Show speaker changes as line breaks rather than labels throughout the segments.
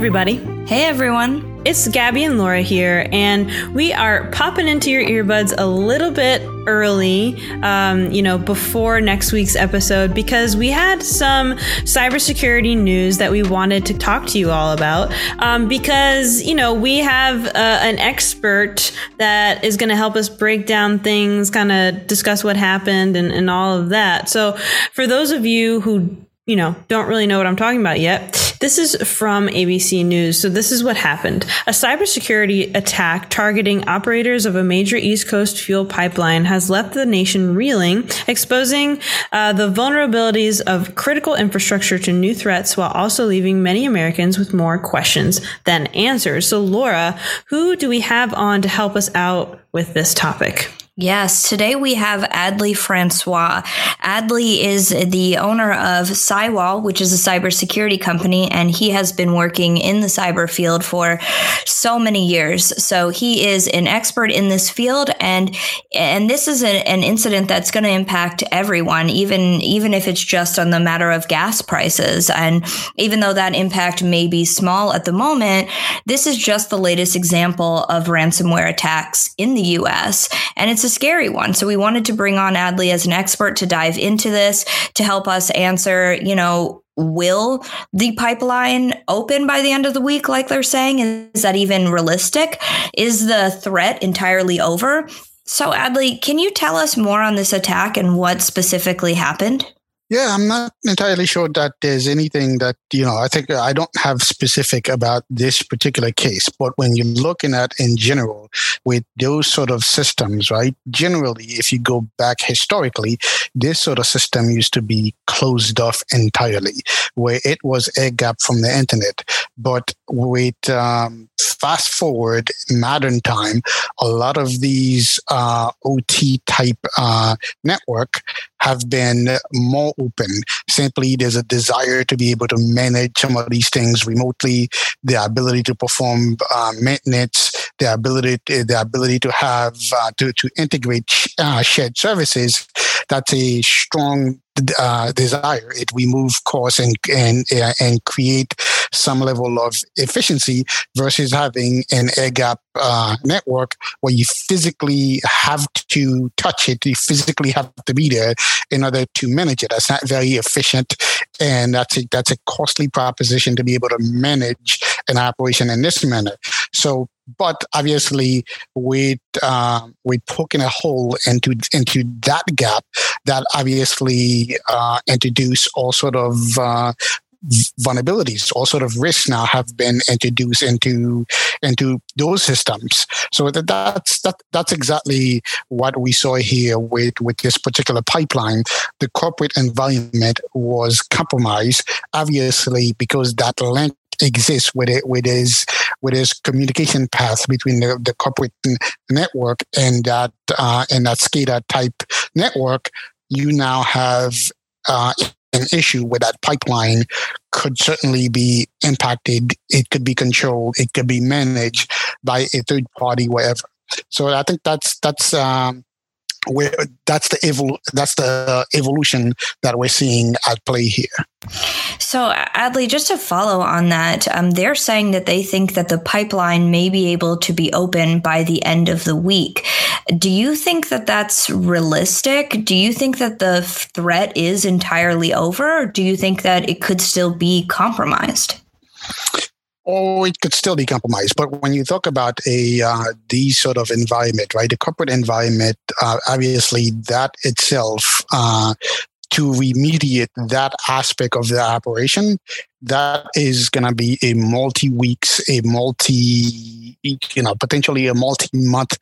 everybody.
Hey, everyone.
It's Gabby and Laura here, and we are popping into your earbuds a little bit early, um, you know, before next week's episode because we had some cybersecurity news that we wanted to talk to you all about. Um, because, you know, we have uh, an expert that is going to help us break down things, kind of discuss what happened and, and all of that. So, for those of you who you know, don't really know what I'm talking about yet. This is from ABC News. So this is what happened. A cybersecurity attack targeting operators of a major East Coast fuel pipeline has left the nation reeling, exposing uh, the vulnerabilities of critical infrastructure to new threats while also leaving many Americans with more questions than answers. So Laura, who do we have on to help us out with this topic?
Yes, today we have Adley Francois. Adley is the owner of Cywall, which is a cybersecurity company, and he has been working in the cyber field for so many years. So he is an expert in this field, and and this is a, an incident that's going to impact everyone, even even if it's just on the matter of gas prices. And even though that impact may be small at the moment, this is just the latest example of ransomware attacks in the U.S. and it's a scary one. So we wanted to bring on Adley as an expert to dive into this to help us answer, you know, will the pipeline open by the end of the week like they're saying? Is that even realistic? Is the threat entirely over? So adley can you tell us more on this attack and what specifically happened
yeah, I'm not entirely sure that there's anything that, you know, I think I don't have specific about this particular case, but when you're looking at in general with those sort of systems, right? Generally, if you go back historically, this sort of system used to be closed off entirely, where it was air gap from the internet. But with um, fast forward modern time, a lot of these uh, OT type uh, network have been more open. Simply, there's a desire to be able to manage some of these things remotely, the ability to perform uh, maintenance, the ability, to, the ability to have uh, to to integrate uh, shared services. That's a strong uh, desire. It remove costs and and uh, and create some level of efficiency versus having an air gap uh, network where you physically have to touch it, you physically have to be there in order to manage it. That's not very efficient, and that's a, that's a costly proposition to be able to manage an operation in this manner. So but obviously with uh, with poking a hole into into that gap that obviously uh, introduce all sort of uh, vulnerabilities, all sort of risks now have been introduced into into those systems. So that, that's that, that's exactly what we saw here with with this particular pipeline. The corporate environment was compromised, obviously because that link exists with it with his with his communication path between the, the corporate network and that uh, and that SCADA type network. You now have uh, an issue with that pipeline could certainly be impacted. It could be controlled. It could be managed by a third party, whatever. So I think that's that's um, where that's the evol- that's the evolution that we're seeing at play here.
So, Adley, just to follow on that, um, they're saying that they think that the pipeline may be able to be open by the end of the week. Do you think that that's realistic? Do you think that the threat is entirely over, or do you think that it could still be compromised?
Oh, it could still be compromised. But when you talk about a uh, these sort of environment, right, the corporate environment, uh, obviously that itself uh, to remediate that aspect of the operation, that is going to be a multi weeks, a multi, you know, potentially a multi month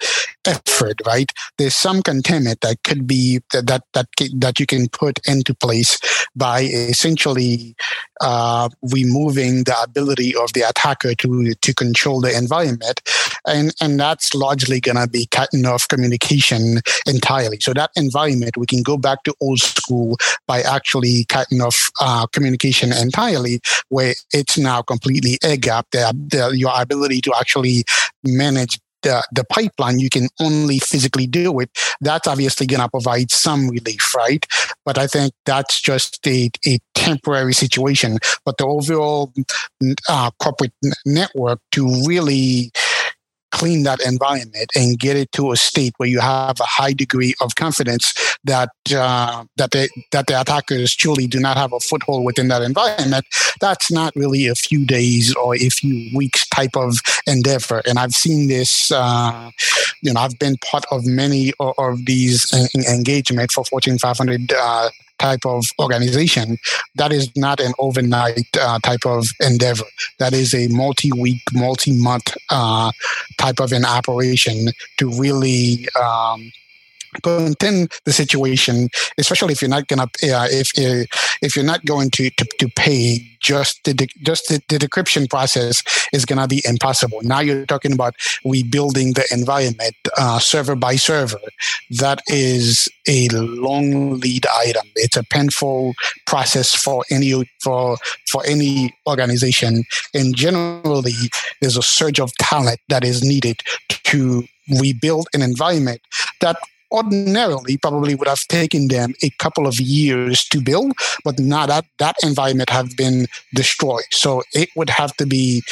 effort, right? There's some containment that could be that that that, that you can put into place by essentially uh, removing the ability of the attacker to to control the environment, and and that's largely going to be cutting off communication entirely. So that environment we can go back to old school by actually cutting off uh, communication entirely, where it's now completely air gap. The, the, your ability to actually manage the, the pipeline, you can only physically do it. That's obviously going to provide some relief, right? But I think that's just a, a temporary situation, but the overall uh, corporate network to really clean that environment and get it to a state where you have a high degree of confidence that uh, that the that the attackers truly do not have a foothold within that environment. That's not really a few days or a few weeks type of endeavor. And I've seen this. Uh, you know, I've been part of many of, these engagement for Fortune 500 uh, type of organization, that is not an overnight uh, type of endeavor. That is a multi week, multi month uh, type of an operation to really. Um, contain the situation, especially if you're not gonna uh, if if you're not going to to, to pay just the just the, the decryption process is gonna be impossible. Now you're talking about rebuilding the environment uh, server by server. That is a long lead item. It's a painful process for any for for any organization, and generally there's a surge of talent that is needed to rebuild an environment that ordinarily probably would have taken them a couple of years to build, but now that that environment have been destroyed. So it would have to be,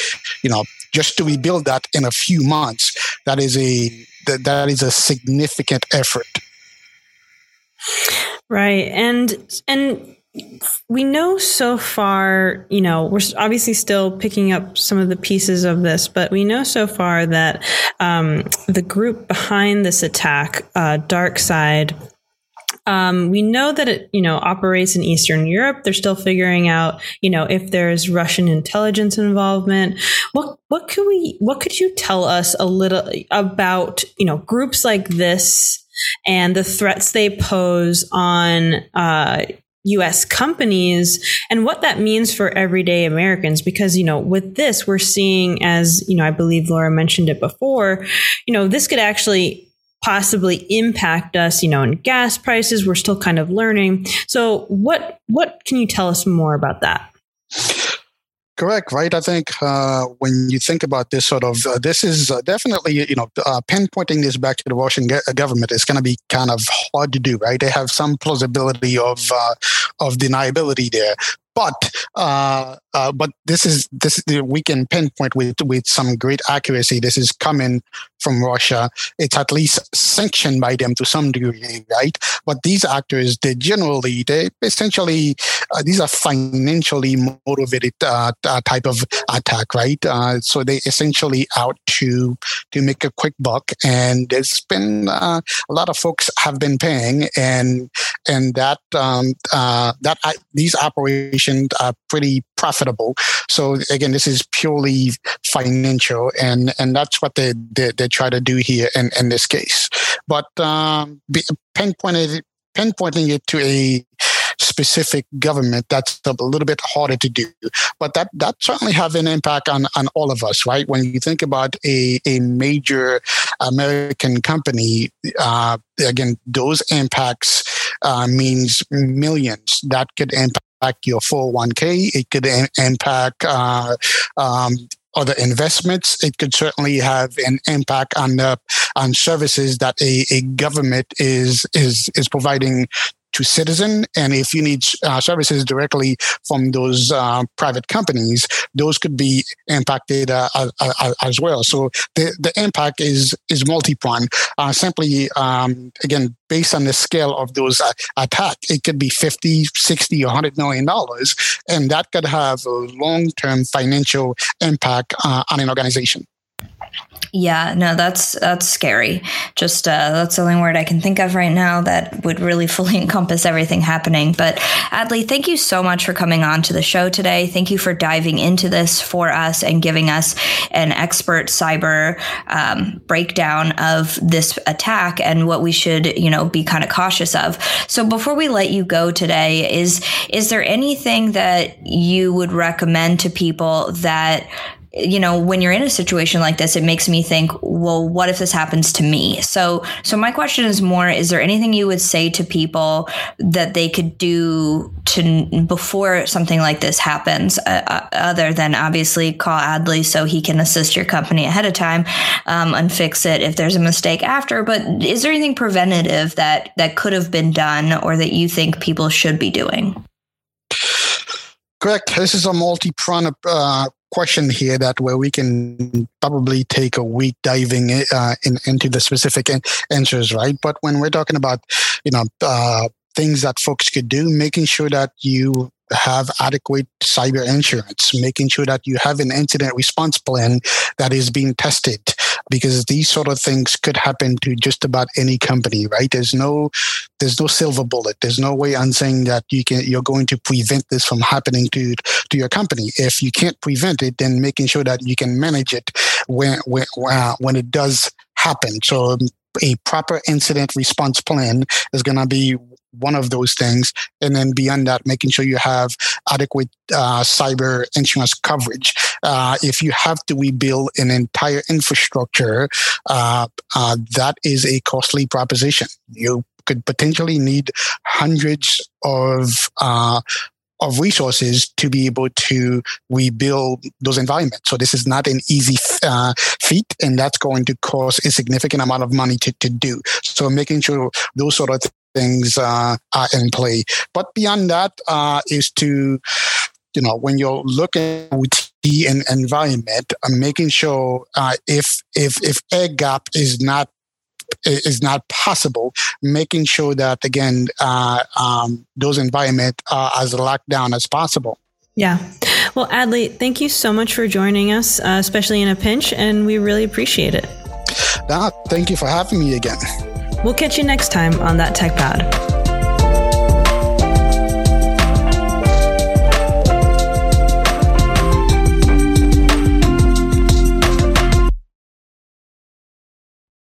you know, just to rebuild that in a few months. That is a that, that is a significant effort.
Right. And and we know so far, you know, we're obviously still picking up some of the pieces of this, but we know so far that um, the group behind this attack, uh, DarkSide, um, we know that it, you know, operates in Eastern Europe. They're still figuring out, you know, if there's Russian intelligence involvement. What what could we? What could you tell us a little about, you know, groups like this and the threats they pose on, uh, US companies and what that means for everyday Americans. Because, you know, with this, we're seeing, as, you know, I believe Laura mentioned it before, you know, this could actually possibly impact us, you know, in gas prices. We're still kind of learning. So what, what can you tell us more about that?
Correct, right? I think uh, when you think about this sort of, uh, this is uh, definitely, you know, uh, pinpointing this back to the Russian uh, government is going to be kind of hard to do, right? They have some plausibility of uh, of deniability there, but uh, uh, but this is this we can pinpoint with with some great accuracy. This is coming from Russia. It's at least sanctioned by them to some degree, right? But these actors, they generally they essentially uh, these are financially motivated uh, uh, type of attack, right? Uh, so they essentially out to to make a quick buck, and there's been a lot of folks have been paying, and and that um, that these operations are pretty profitable. So again, this is purely financial, and and that's what they they, they try to do here in, in this case. But um, pinpointed pinpointing it to a specific government that's a little bit harder to do but that that certainly have an impact on on all of us right when you think about a a major american company uh, again those impacts uh, means millions that could impact your 401k. It could impact uh, um, other investments. It could certainly have an impact on the on services that a, a government is is is providing to citizen. And if you need uh, services directly from those uh, private companies, those could be impacted uh, as well. So the, the impact is is multi-pronged. Uh, simply, um, again, based on the scale of those uh, attack, it could be 50, 60, 100 million dollars, and that could have a long-term financial impact uh, on an organization.
Yeah, no, that's that's scary. Just uh, that's the only word I can think of right now that would really fully encompass everything happening. But Adley, thank you so much for coming on to the show today. Thank you for diving into this for us and giving us an expert cyber um, breakdown of this attack and what we should, you know, be kind of cautious of. So before we let you go today, is is there anything that you would recommend to people that you know when you're in a situation like this it makes me think well what if this happens to me so so my question is more is there anything you would say to people that they could do to before something like this happens uh, uh other than obviously call adley so he can assist your company ahead of time um, and fix it if there's a mistake after but is there anything preventative that that could have been done or that you think people should be doing
Correct. This is a multi-pronged uh, question here that where we can probably take a week diving uh, in, into the specific answers, right? But when we're talking about, you know, uh, things that folks could do, making sure that you have adequate cyber insurance, making sure that you have an incident response plan that is being tested because these sort of things could happen to just about any company, right? There's no there's no silver bullet. There's no way I'm saying that you can you're going to prevent this from happening to to your company. If you can't prevent it, then making sure that you can manage it when when uh, when it does happen. So a proper incident response plan is going to be one of those things. And then beyond that, making sure you have adequate uh, cyber insurance coverage. Uh, if you have to rebuild an entire infrastructure, uh, uh that is a costly proposition. You could potentially need hundreds of uh, of resources to be able to rebuild those environments. So this is not an easy uh, feat, and that's going to cost a significant amount of money to, to do. So making sure those sort of things uh, are in play. But beyond that uh, is to you know when you're looking at the environment, uh, making sure uh, if if if air gap is not is not possible, making sure that again uh, um, those environment are as locked down as possible.
Yeah. Well, Adley, thank you so much for joining us, uh, especially in a pinch, and we really appreciate it.
Nah, thank you for having me again.
We'll catch you next time on That Tech Pod.